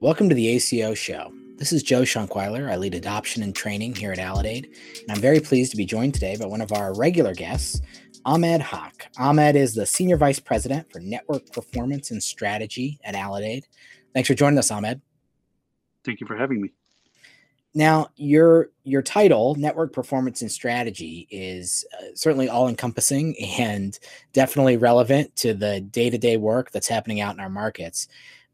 Welcome to the ACO Show. This is Joe Shonkwiler. I lead adoption and training here at Aledade, and I'm very pleased to be joined today by one of our regular guests, Ahmed Haque. Ahmed is the Senior Vice President for Network Performance and Strategy at Aledade. Thanks for joining us, Ahmed. Thank you for having me. Now, your your title, Network Performance and Strategy, is uh, certainly all encompassing and definitely relevant to the day to day work that's happening out in our markets.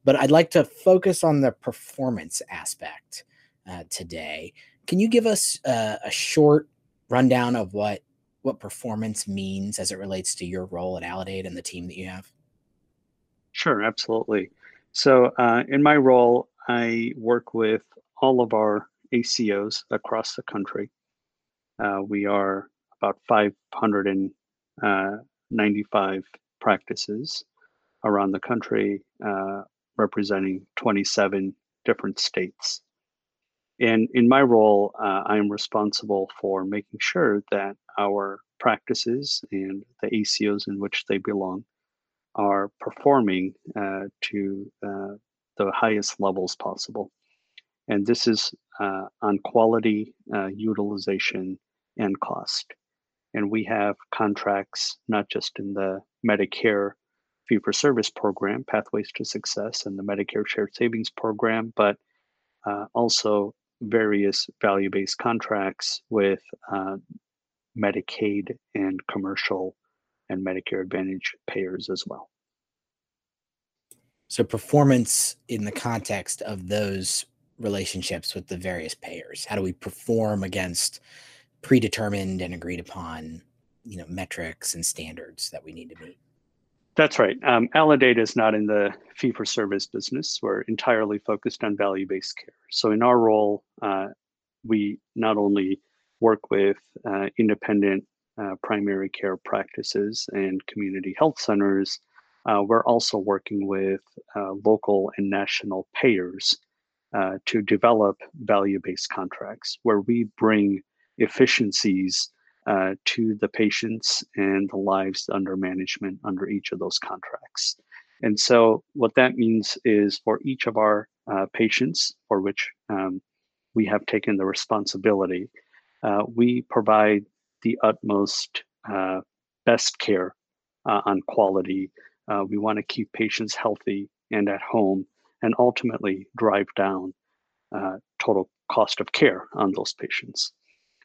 But I'd like to focus on the performance aspect uh, today. Can you give us uh, a short rundown of what what performance means as it relates to your role at Aledade and the team that you have? Sure, absolutely. So, uh, in my role, I work with all of our ACOs across the country. Uh, we are about 595 uh, practices around the country, uh, representing 27 different states. And in my role, uh, I am responsible for making sure that our practices and the ACOs in which they belong are performing uh, to uh, the highest levels possible. And this is uh, on quality, uh, utilization, and cost. And we have contracts not just in the Medicare fee for service program, Pathways to Success, and the Medicare Shared Savings Program, but uh, also various value based contracts with uh, Medicaid and commercial and Medicare Advantage payers as well. So, performance in the context of those relationships with the various payers? How do we perform against predetermined and agreed upon, you know, metrics and standards that we need to meet? That's right. Um, Aledade is not in the fee for service business. We're entirely focused on value based care. So, in our role, uh, we not only work with uh, independent uh, primary care practices and community health centers, uh, we're also working with uh, local and national payers uh, to develop value based contracts where we bring efficiencies uh, to the patients and the lives under management under each of those contracts. And so, what that means is for each of our uh, patients for which um, we have taken the responsibility, uh, we provide the utmost uh, best care uh, on quality. Uh, we want to keep patients healthy and at home and ultimately drive down total cost of care on those patients.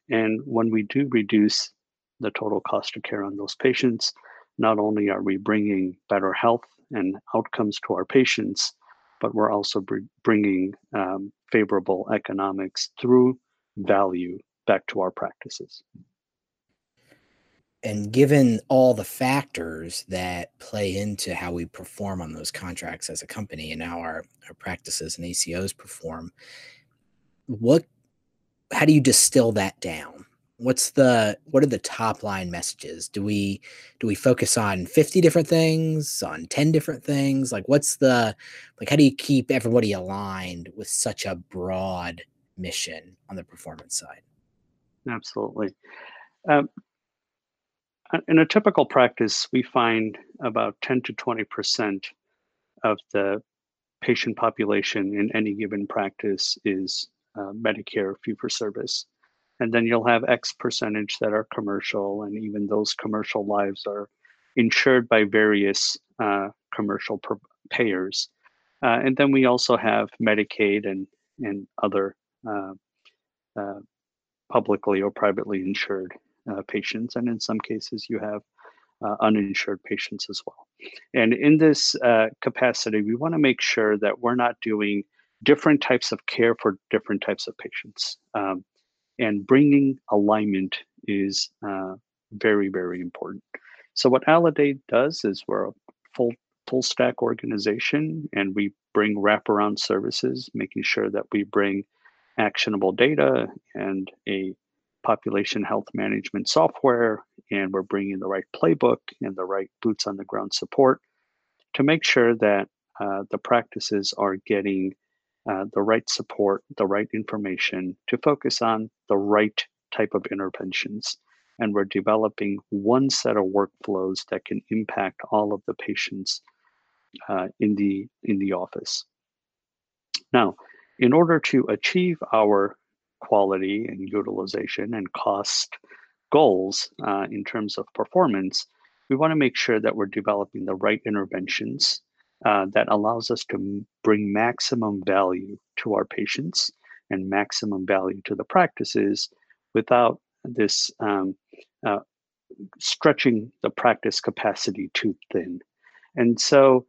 And when we do reduce the total cost of care on those patients, not only are we bringing better health and outcomes to our patients, but we're also br- bringing um, favorable economics through value back to our practices. And given all the factors that play into how we perform on those contracts as a company and how our, our practices and ACOs perform, what how do you distill that down? What's the what are the top line messages? Do we do we focus on 50 different things, on 10 different things? Like what's the like how do you keep everybody aligned with such a broad mission on the performance side? Absolutely. Um, in a typical practice, we find about 10 to 20% of the patient population in any given practice is uh, Medicare fee for service. And then you'll have X percentage that are commercial, and even those commercial lives are insured by various uh, commercial payers. Uh, and then we also have Medicaid and, and other uh, uh, publicly or privately insured uh, patients. And in some cases, you have uninsured patients as well. And in this capacity, we want to make sure that we're not doing different types of care for different types of patients. Um, and bringing alignment is uh, very, very important. So what Aledade does is we're a full full stack organization, and we bring wraparound services, making sure that we bring actionable data and a population health management software, and we're bringing the right playbook and the right boots on the ground support to make sure that uh, the practices are getting uh, the right support, the right information to focus on the right type of interventions. And we're developing one set of workflows that can impact all of the patients uh, in the in the office. Now, in order to achieve our quality and utilization and cost goals uh, in terms of performance, we want to make sure that we're developing the right interventions uh, that allows us to bring maximum value to our patients and maximum value to the practices without this um, uh, stretching the practice capacity too thin. And so,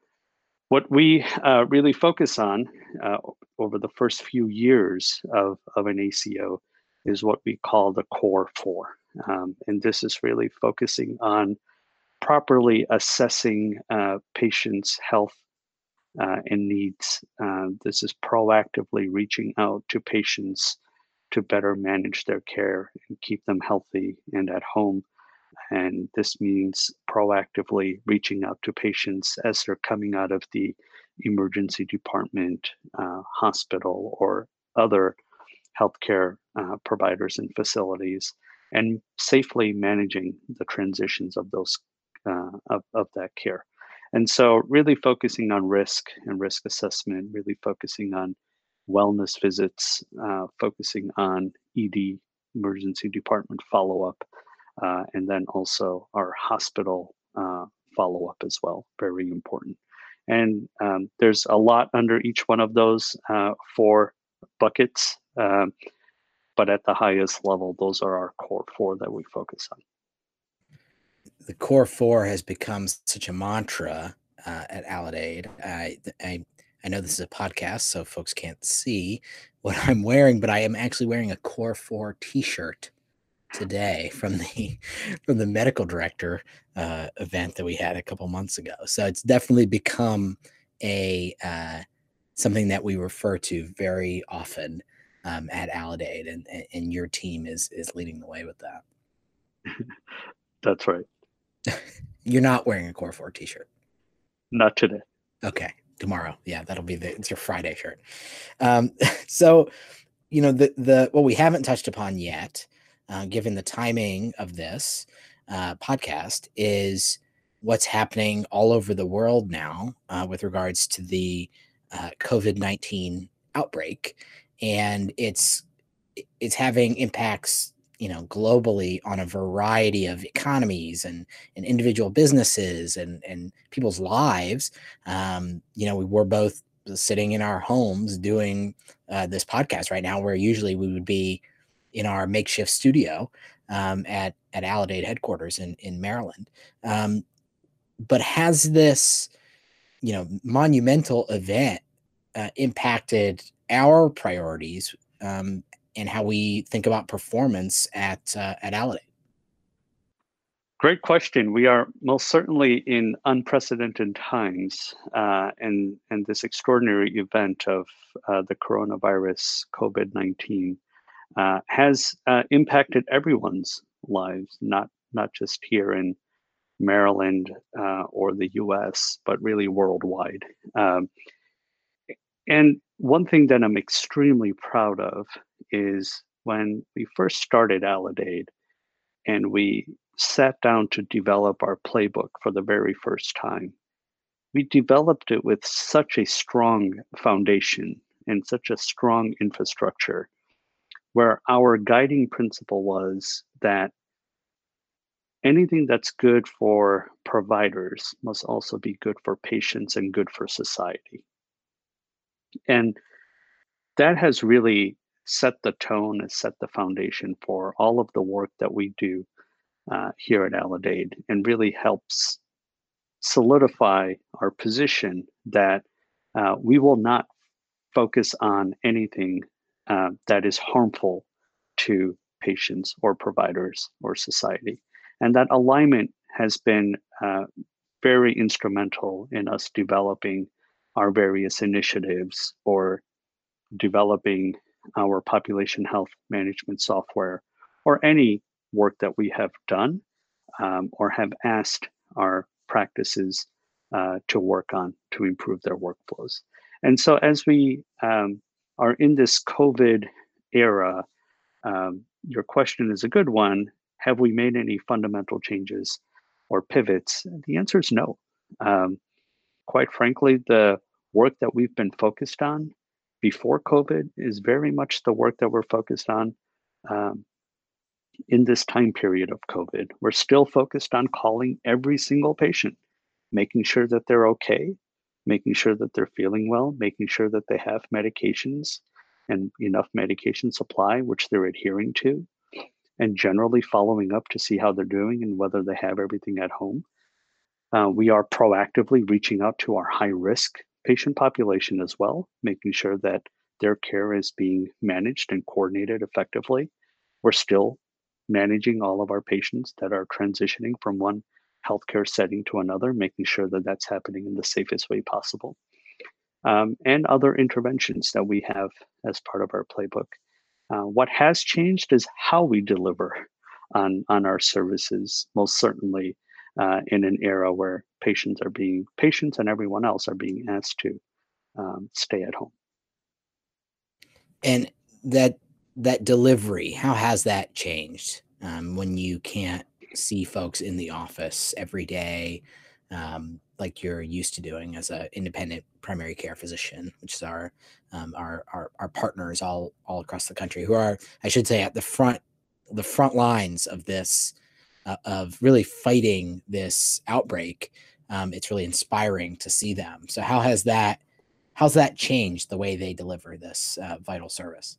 what we uh, really focus on uh, over the first few years of, of an ACO is what we call the core four. Um, and this is really focusing on properly assessing uh, patients' health uh, and needs. Uh, this is proactively reaching out to patients to better manage their care and keep them healthy and at home. And this means proactively reaching out to patients as they're coming out of the emergency department, uh, hospital, or other healthcare uh, providers and facilities, and safely managing the transitions of those uh, of, of that care. And so, really focusing on risk and risk assessment, really focusing on wellness visits, uh, focusing on ED, emergency department follow up, uh, and then also our hospital uh, follow up as well. Very important. And um, there's a lot under each one of those uh, four buckets. Um, but at the highest level, those are our core four that we focus on the core four has become such a mantra uh, at Aledade. I, I I know this is a podcast, so folks can't see what I'm wearing, but I am actually wearing a core four T-shirt today from the from the medical director uh, event that we had a couple months ago. So it's definitely become a uh, something that we refer to very often um, at Aledade, and and your team is is leading the way with that. That's right. You're not wearing a Core 4 t-shirt. Not today. Okay. Tomorrow. Yeah, that'll be the it's your Friday shirt. Um, so you know, the the what we haven't touched upon yet, uh, given the timing of this uh, podcast, is what's happening all over the world now uh, with regards to the uh, COVID nineteen outbreak, and it's it's having impacts you know globally on a variety of economies and and individual businesses and and people's lives um you know we were both sitting in our homes doing uh, this podcast right now where usually we would be in our makeshift studio um, at at Aledade headquarters in in Maryland. Um, but has this you know monumental event uh, impacted our priorities um, and how we think about performance at uh, at Aledade? Great question. We are most certainly in unprecedented times, uh, and and this extraordinary event of uh, the coronavirus, COVID nineteen, uh, has uh, impacted everyone's lives, not not just here in Maryland uh, or the U.S., but really worldwide. Um, and one thing that I'm extremely proud of is when we first started Aledade and we sat down to develop our playbook for the very first time, we developed it with such a strong foundation and such a strong infrastructure where our guiding principle was that anything that's good for providers must also be good for patients and good for society. And that has really set the tone and set the foundation for all of the work that we do uh, here at Aledade and really helps solidify our position that uh, we will not focus on anything uh, that is harmful to patients or providers or society. And that alignment has been uh, very instrumental in us developing our various initiatives or developing our population health management software or any work that we have done um, or have asked our practices uh, to work on to improve their workflows. And so, as we um, are in this COVID era, um, your question is a good one. Have we made any fundamental changes or pivots? The answer is no. Um, quite frankly, the work that we've been focused on before COVID is very much the work that we're focused on um, in this time period of COVID. We're still focused on calling every single patient, making sure that they're okay, making sure that they're feeling well, making sure that they have medications and enough medication supply, which they're adhering to, and generally following up to see how they're doing and whether they have everything at home. Uh, we are proactively reaching out to our high risk patient population as well, making sure that their care is being managed and coordinated effectively. We're still managing all of our patients that are transitioning from one healthcare setting to another, making sure that that's happening in the safest way possible. Um, and other interventions that we have as part of our playbook. Uh, what has changed is how we deliver on, on our services, most certainly uh, in an era where patients are being, patients and everyone else are being asked to um, stay at home. And that that delivery, how has that changed um, when you can't see folks in the office every day, um, like you're used to doing as an independent primary care physician, which is our, um, our our our partners all all across the country, who are, I should say, at the front the front lines of this, uh, of really fighting this outbreak. Um, it's really inspiring to see them. So how has that how's that changed the way they deliver this uh, vital service?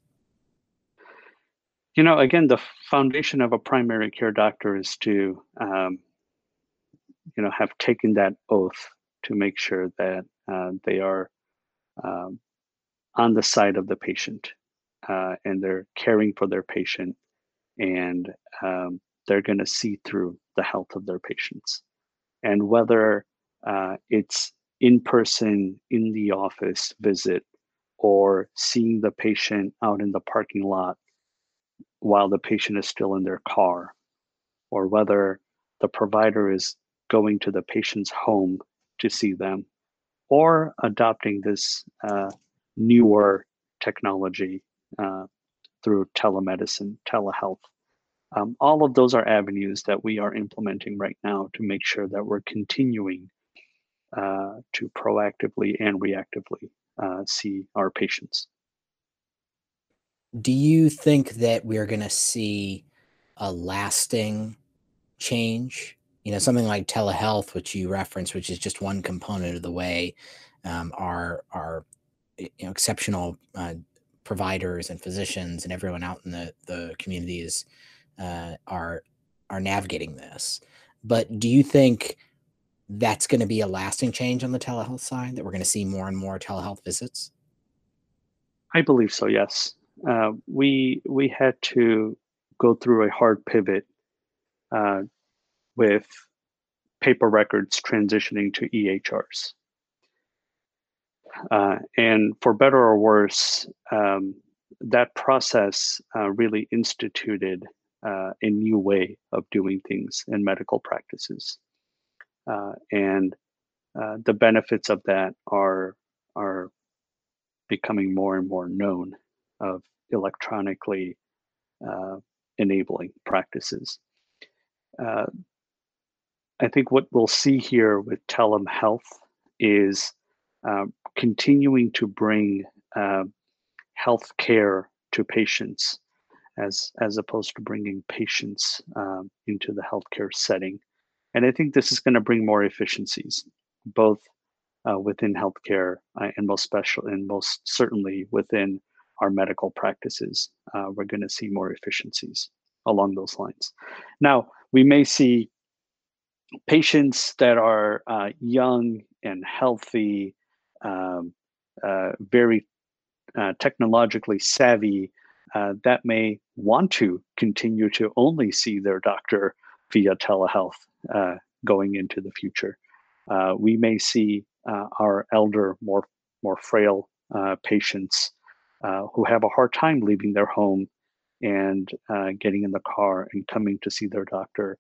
You know, again, the foundation of a primary care doctor is to, um, you know, have taken that oath to make sure that uh, they are um, on the side of the patient uh, and they're caring for their patient and um, they're going to see through the health of their patients. And whether uh, it's in person in the office visit or seeing the patient out in the parking lot while the patient is still in their car, or whether the provider is going to the patient's home to see them, or adopting this uh, newer technology uh, through telemedicine, telehealth. Um, all of those are avenues that we are implementing right now to make sure that we're continuing uh, to proactively and reactively uh, see our patients. Do you think that we're going to see a lasting change? You know, something like telehealth, which you reference, which is just one component of the way um, our our you know, exceptional uh, providers and physicians and everyone out in the the communities uh, are are navigating this. But do you think that's going to be a lasting change on the telehealth side? That we're going to see more and more telehealth visits? I believe so. Yes uh, we we had to go through a hard pivot uh, with paper records transitioning to EHRs. Uh, and for better or worse, um, that process uh, really instituted uh, a new way of doing things in medical practices. Uh, and the benefits of that are, are becoming more and more known of electronically uh, enabling practices. Uh, I think what we'll see here with telehealth is uh, continuing to bring uh, health care to patients as, as opposed to bringing patients um, into the healthcare setting. And I think this is going to bring more efficiencies, both uh, within healthcare uh, and most special and most certainly within our medical practices, uh, we're going to see more efficiencies along those lines. Now, we may see patients that are uh, young and healthy, um, uh, very uh, technologically savvy, uh, that may want to continue to only see their doctor via telehealth uh, going into the future. we may see our elder, more more frail patients uh, who have a hard time leaving their home and uh, getting in the car and coming to see their doctor.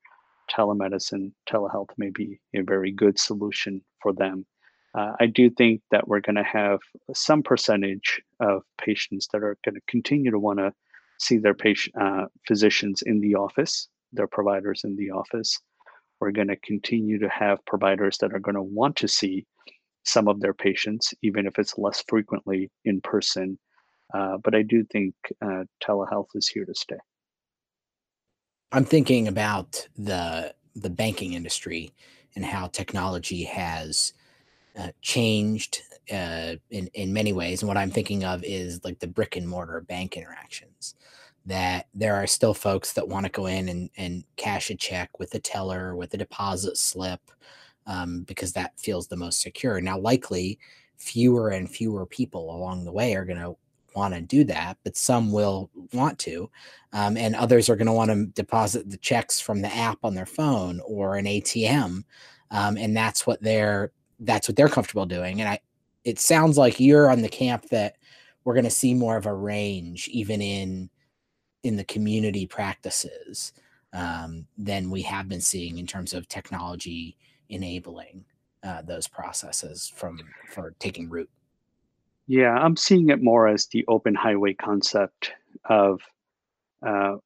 Telemedicine, telehealth may be a very good solution for them. Uh, I do think that we're going to have some percentage of patients that are going to continue to want to see their patient uh, physicians in the office, their providers in the office. We're going to continue to have providers that are going to want to see some of their patients, even if it's less frequently in person. Uh, but I do think uh, telehealth is here to stay. I'm thinking about the the banking industry and how technology has uh, changed uh, in in many ways. And what I'm thinking of is like the brick and mortar bank interactions. That there are still folks that want to go in and, and cash a check with a teller with a deposit slip um, because that feels the most secure. Now, likely, fewer and fewer people along the way are going to want to do that, but some will want to, um, and others are going to want to deposit the checks from the app on their phone or an ATM, um, and that's what they're that's what they're comfortable doing. And I, it sounds like you're on the camp that we're going to see more of a range, even in in the community practices, um, than we have been seeing in terms of technology enabling uh, those processes from for taking root. Yeah, I'm seeing it more as the open highway concept of uh,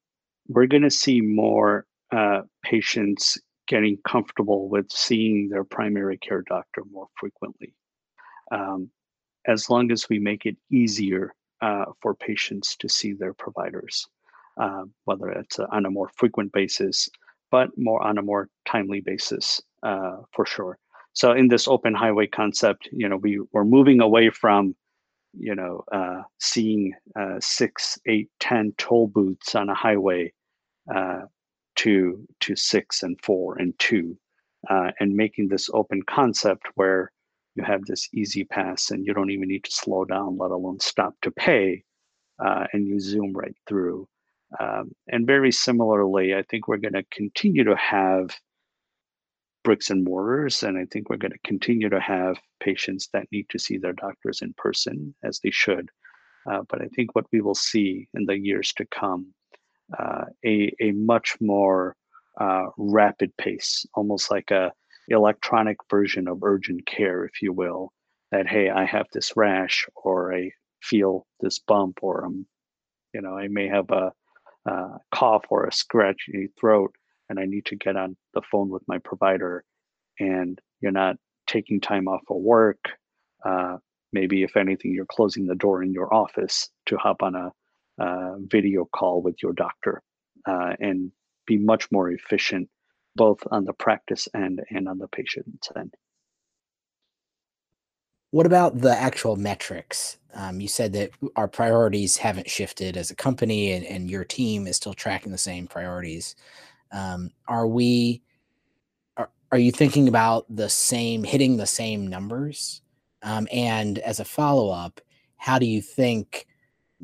we're going to see more uh, patients getting comfortable with seeing their primary care doctor more frequently. Um, as long as we make it easier uh, for patients to see their providers, uh, whether it's on a more frequent basis, but more on a more timely basis uh, for sure. So in this open highway concept, you know, we we're moving away from you know, uh, seeing uh, six, eight, ten toll booths on a highway to to six and four and two, uh, and making this open concept where you have this easy pass and you don't even need to slow down, let alone stop to pay, uh, and you zoom right through. Um, and very similarly, I think we're going to continue to have bricks and mortars. And I think we're going to continue to have patients that need to see their doctors in person as they should. Uh, but I think what we will see in the years to come, uh, a, a much more uh, rapid pace, almost like a electronic version of urgent care, if you will, that, hey, I have this rash or I feel this bump or I'm, you know, I may have a, a cough or a scratchy throat and I need to get on the phone with my provider, and you're not taking time off of work. Uh, maybe, if anything, you're closing the door in your office to hop on a, a video call with your doctor uh, and be much more efficient, both on the practice end and on the patient's end. What about the actual metrics? Um, you said that our priorities haven't shifted as a company, and, and your team is still tracking the same priorities. Um, are we are, are you thinking about the same hitting the same numbers? Um, and as a follow up, how do you think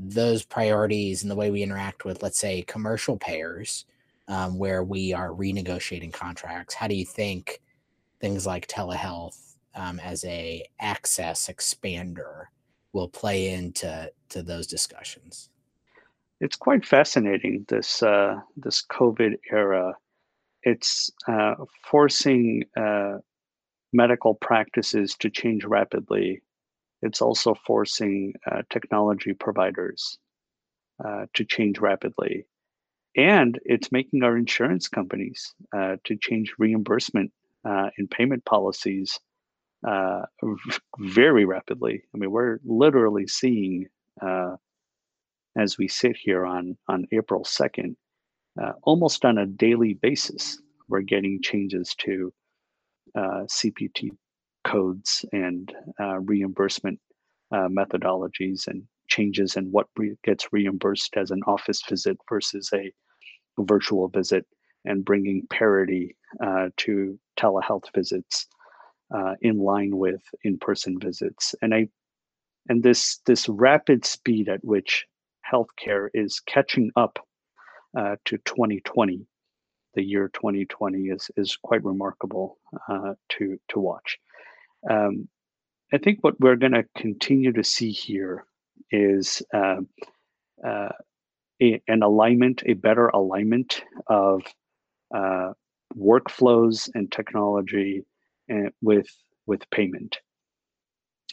those priorities and the way we interact with, let's say, commercial payers, um, where we are renegotiating contracts, how do you think things like telehealth um, as a access expander will play into to those discussions? it's quite fascinating this uh, this COVID era. It's uh, forcing uh, medical practices to change rapidly. It's also forcing uh, technology providers uh, to change rapidly, and it's making our insurance companies uh, to change reimbursement and payment policies very rapidly. I mean, we're literally seeing as we sit here on on April 2nd, uh, almost on a daily basis, we're getting changes to uh, CPT codes and uh, reimbursement uh, methodologies and changes in what re- gets reimbursed as an office visit versus a virtual visit and bringing parity uh, to telehealth visits uh, in line with in-person visits and i and this this rapid speed at which healthcare is catching up uh, to 2020. The year 2020 is is quite remarkable uh, to to watch. Um, I think what we're going to continue to see here is uh, uh, a, an alignment, a better alignment of uh, workflows and technology and uh, with with payment.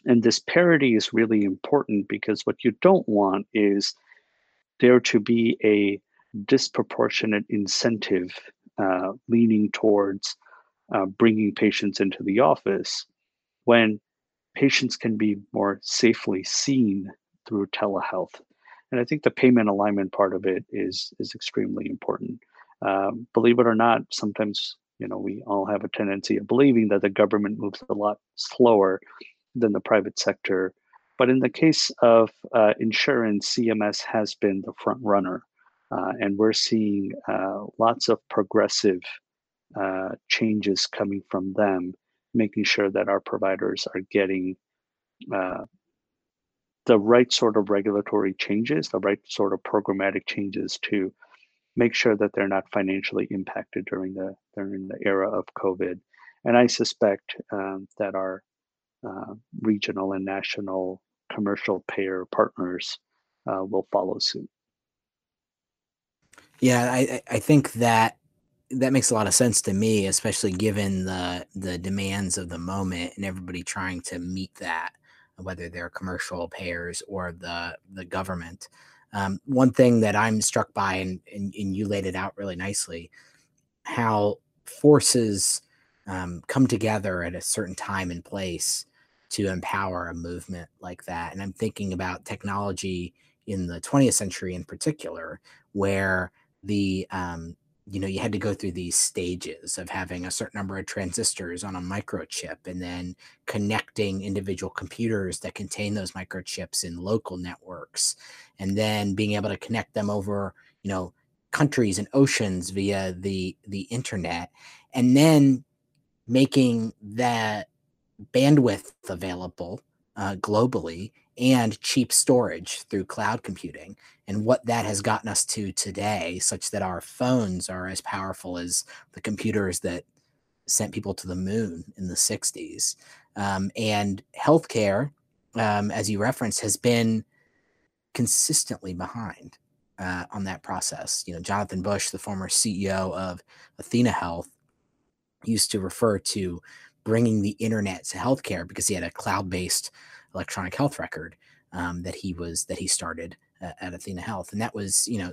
And this parity is really important because what you don't want is there to be a disproportionate incentive uh, leaning towards uh, bringing patients into the office when patients can be more safely seen through telehealth. And I think the payment alignment part of it is is extremely important. Um, believe it or not, sometimes you know we all have a tendency of believing that the government moves a lot slower than the private sector. But in the case of uh, insurance, CMS has been the front runner, uh, and we're seeing uh, lots of progressive uh, changes coming from them, making sure that our providers are getting uh, the right sort of regulatory changes, the right sort of programmatic changes to make sure that they're not financially impacted during the during the era of COVID. And I suspect um, that our uh, regional and national commercial payer partners uh, will follow suit. Yeah, I I think that that makes a lot of sense to me, especially given the the demands of the moment and everybody trying to meet that, whether they're commercial payers or the the government. Um, one thing that I'm struck by, and, and, and you laid it out really nicely, how forces um, come together at a certain time and place to empower a movement like that. And I'm thinking about technology in the 20th century in particular, where the um, you know you had to go through these stages of having a certain number of transistors on a microchip and then connecting individual computers that contain those microchips in local networks and then being able to connect them over you know countries and oceans via the the internet and then making that bandwidth available uh, globally and cheap storage through cloud computing and what that has gotten us to today such that our phones are as powerful as the computers that sent people to the moon in the 60s um, and healthcare um, as you referenced has been consistently behind uh, on that process. You know jonathan bush the former ceo of athena health used to refer to bringing the internet to healthcare because he had a cloud-based electronic health record um, that he was that he started uh, at Athena Health, and that was you know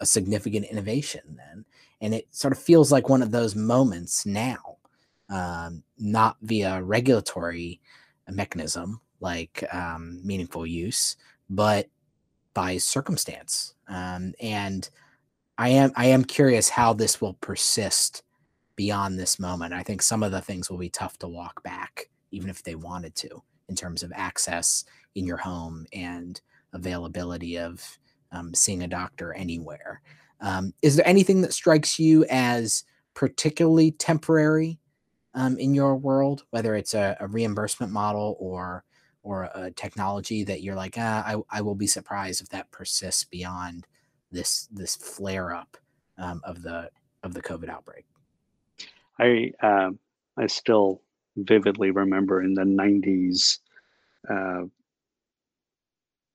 a significant innovation then, and it sort of feels like one of those moments now, um, not via regulatory mechanism like um, meaningful use, but by circumstance. Um, and I am I am curious how this will persist beyond this moment. I think some of the things will be tough to walk back, even if they wanted to in terms of access in your home and availability of um, seeing a doctor anywhere. Um, is there anything that strikes you as particularly temporary um, in your world, whether it's a, a, reimbursement model or or a technology that you're like, ah, I, I will be surprised if that persists beyond this this flare up um, of the of the COVID outbreak? I um, I still vividly remember in the 90s uh,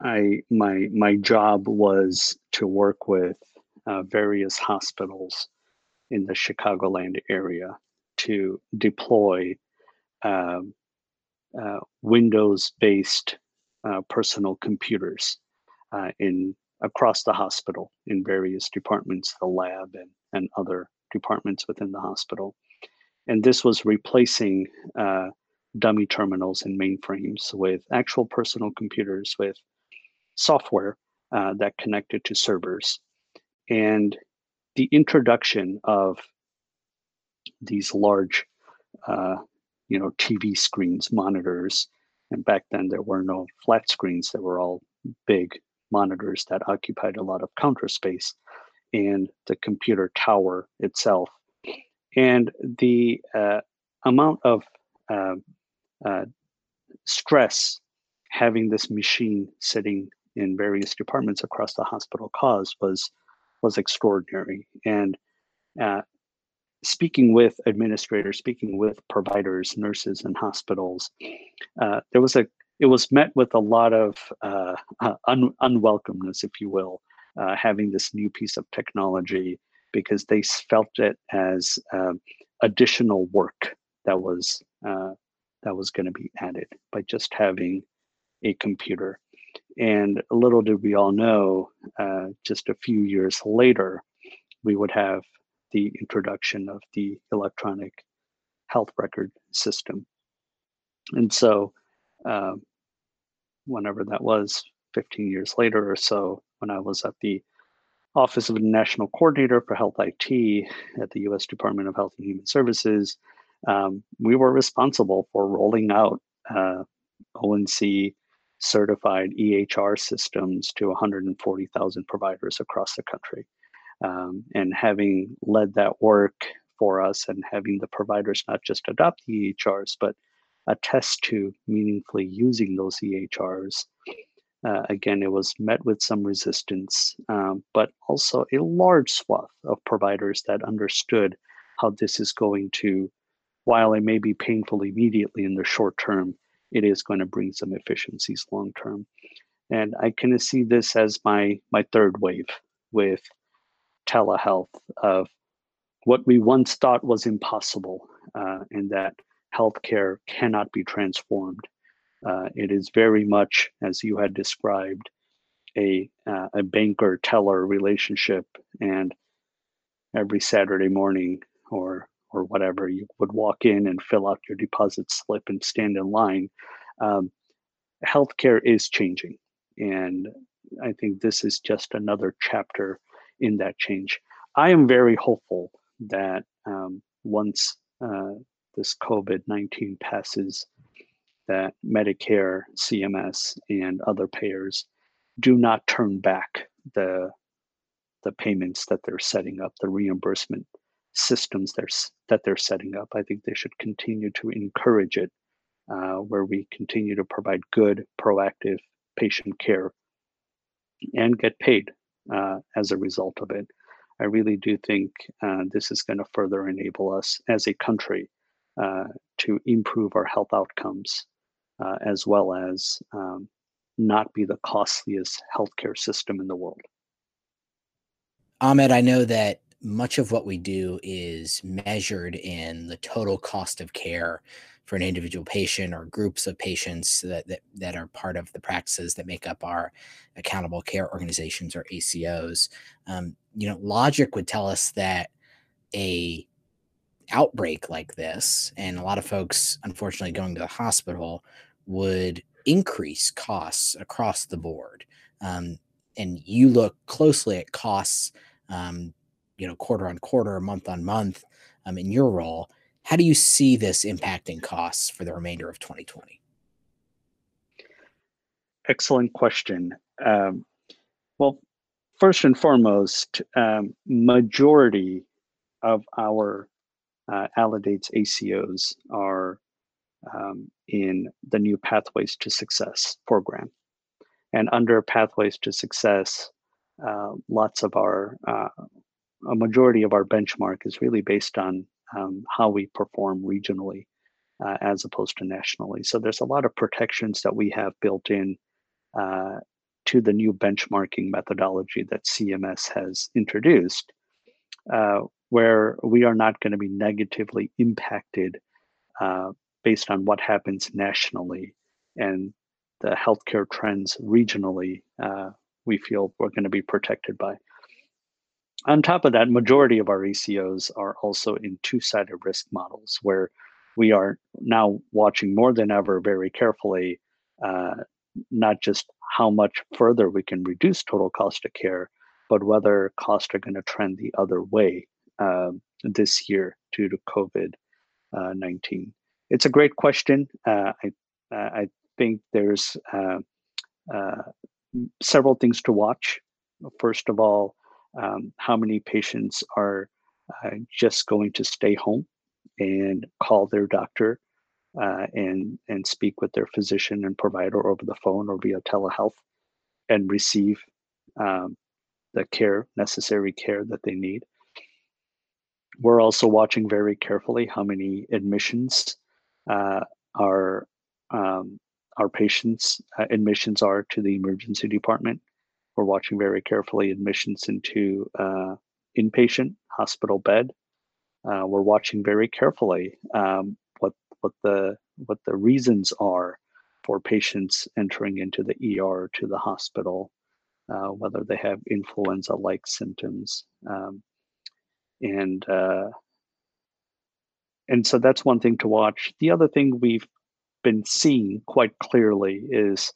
I my my job was to work with uh, various hospitals in the Chicagoland area to deploy um, uh, Windows-based uh, personal computers uh, in across the hospital in various departments, the lab and, and other departments within the hospital. And this was replacing uh, dummy terminals and mainframes with actual personal computers with software uh, that connected to servers. And the introduction of these large, uh, you know, TV screens, monitors, and back then there were no flat screens; they were all big monitors that occupied a lot of counter space, and the computer tower itself and the uh, amount of uh, uh, stress having this machine sitting in various departments across the hospital caused was was extraordinary. And uh, speaking with administrators, speaking with providers, nurses, and hospitals, uh, there was a it was met with a lot of uh, un- unwelcomeness, if you will, having this new piece of technology because they felt it as um, additional work that was uh, that was going to be added by just having a computer. And little did we all know, uh, just a few years later, we would have the introduction of the electronic health record system. And so uh, whenever that was, 15 years later or so, when I was at the Office of the National Coordinator for Health IT at the US Department of Health and Human Services, um, we were responsible for rolling out uh, ONC certified EHR systems to 140,000 providers across the country. Um, and having led that work for us and having the providers not just adopt the EHRs, but attest to meaningfully using those EHRs. Uh, again, it was met with some resistance, um, but also a large swath of providers that understood how this is going to, while it may be painful immediately in the short term, it is going to bring some efficiencies long term. And I kind of see this as my my third wave with telehealth of what we once thought was impossible, uh, and that healthcare cannot be transformed. Uh, it is very much, as you had described, a uh, a banker teller relationship, and every Saturday morning or or whatever you would walk in and fill out your deposit slip and stand in line. Um, healthcare is changing, and I think this is just another chapter in that change. I am very hopeful that um, once uh, this COVID 19 passes, that Medicare, CMS, and other payers do not turn back the the payments that they're setting up, the reimbursement systems they're, that they're setting up. I think they should continue to encourage it, uh, where we continue to provide good, proactive patient care and get paid uh, as a result of it. I really do think uh, this is going to further enable us as a country uh, to improve our health outcomes uh, as well as um, not be the costliest healthcare system in the world. Ahmed, I know that much of what we do is measured in the total cost of care for an individual patient or groups of patients that, that, that are part of the practices that make up our accountable care organizations or ACOs. Um, you know, logic would tell us that a outbreak like this, and a lot of folks, unfortunately, going to the hospital would increase costs across the board. Um, and you look closely at costs, um, you know, quarter on quarter, month on month um, in your role. How do you see this impacting costs for the remainder of 2020? Excellent question. Um, well, first and foremost, um, majority of our uh, Aledade's ACOs are um, in the new Pathways to Success program. And under Pathways to Success, uh, lots of our, uh, a majority of our benchmark is really based on um, how we perform regionally uh, as opposed to nationally. So there's a lot of protections that we have built in uh, to the new benchmarking methodology that CMS has introduced, uh, where we are not going to be negatively impacted uh, based on what happens nationally and the healthcare trends regionally. Uh, we feel we're going to be protected by. On top of that, majority of our ACOs are also in two-sided risk models where we are now watching more than ever very carefully, uh, not just how much further we can reduce total cost of care, but whether costs are going to trend the other way uh, this year due to COVID uh, 19. It's a great question. Uh, I, I think there's uh, uh, several things to watch. First of all, um, how many patients are uh, just going to stay home and call their doctor uh, and and speak with their physician and provider over the phone or via telehealth and receive um, the care necessary care that they need we're also watching very carefully how many admissions uh, our um, our patients uh, admissions are to the emergency department we're watching very carefully admissions into uh, inpatient hospital bed. Uh, we're watching very carefully um, what what the what the reasons are for patients entering into the ER to the hospital, uh, whether they have influenza-like symptoms, um, and uh, and so that's one thing to watch. The other thing we've been seeing quite clearly is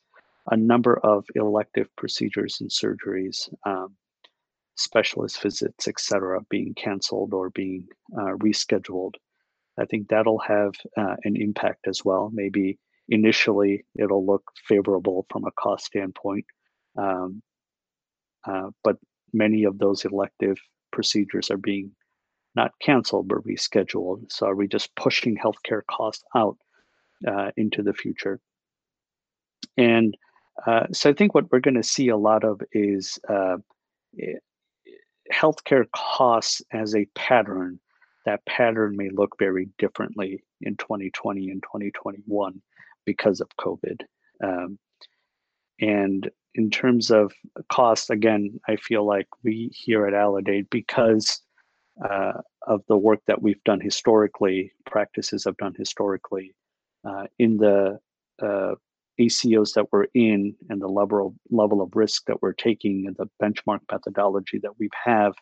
a number of elective procedures and surgeries, um, specialist visits, etc., being canceled or being uh, rescheduled. I think that'll have uh, an impact as well. Maybe initially it'll look favorable from a cost standpoint, um, uh, but many of those elective procedures are being not canceled but rescheduled. So are we just pushing healthcare costs out uh, into the future? And uh, so I think what we're going to see a lot of is uh, eh, healthcare costs as a pattern. That pattern may look very differently in 2020 and 2021 because of COVID. Um, and in terms of cost, again, I feel like we here at Aledade, because uh, of the work that we've done historically, practices have done historically, uh, in the uh, ACOs that we're in and the level level of risk that we're taking and the benchmark methodology that we have,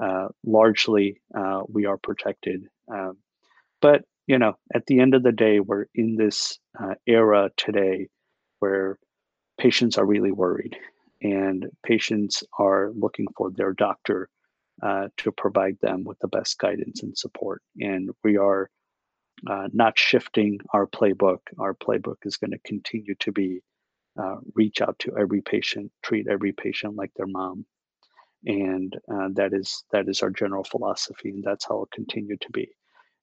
uh, largely uh, we are protected. Um, but you know, at the end of the day, we're in this uh, era today where patients are really worried, and patients are looking for their doctor uh, to provide them with the best guidance and support. And we are uh, not shifting our playbook. Our playbook is going to continue to be uh, reach out to every patient, treat every patient like their mom, and uh, that is that is our general philosophy, and that's how it'll continue to be.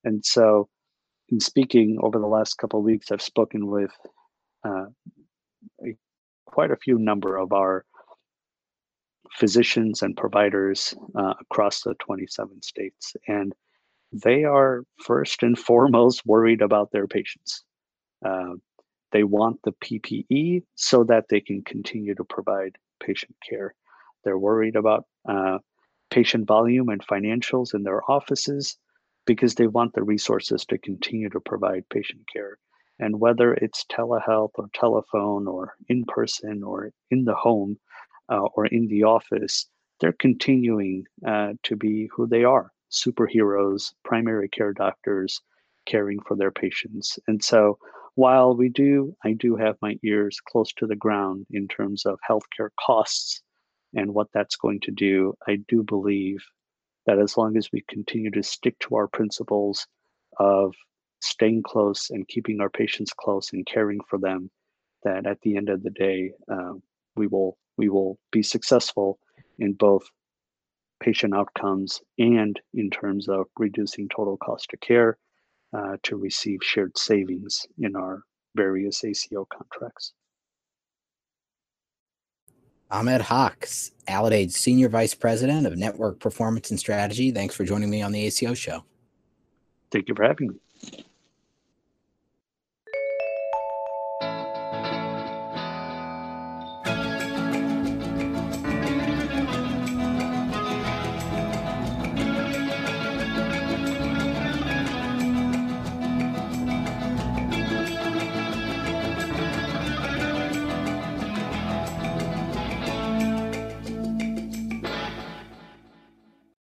And so, in speaking over the last couple of weeks, I've spoken with uh, quite a few number of our physicians and providers uh, across the 27 states, and they are first and foremost worried about their patients. Uh, they want the PPE so that they can continue to provide patient care. They're worried about uh, patient volume and financials in their offices because they want the resources to continue to provide patient care. And whether it's telehealth or telephone or in person or in the home or in the office, they're continuing uh, to be who they are superheroes, primary care doctors caring for their patients. And so while we do, I do have my ears close to the ground in terms of healthcare costs and what that's going to do, I do believe that as long as we continue to stick to our principles of staying close and keeping our patients close and caring for them, that at the end of the day, uh, we will we will be successful in both patient outcomes and in terms of reducing total cost of care uh, to receive shared savings in our various ACO contracts. Ahmed Haque, Aledade Senior Vice President of Network Performance and Strategy. Thanks for joining me on the ACO show. Thank you for having me.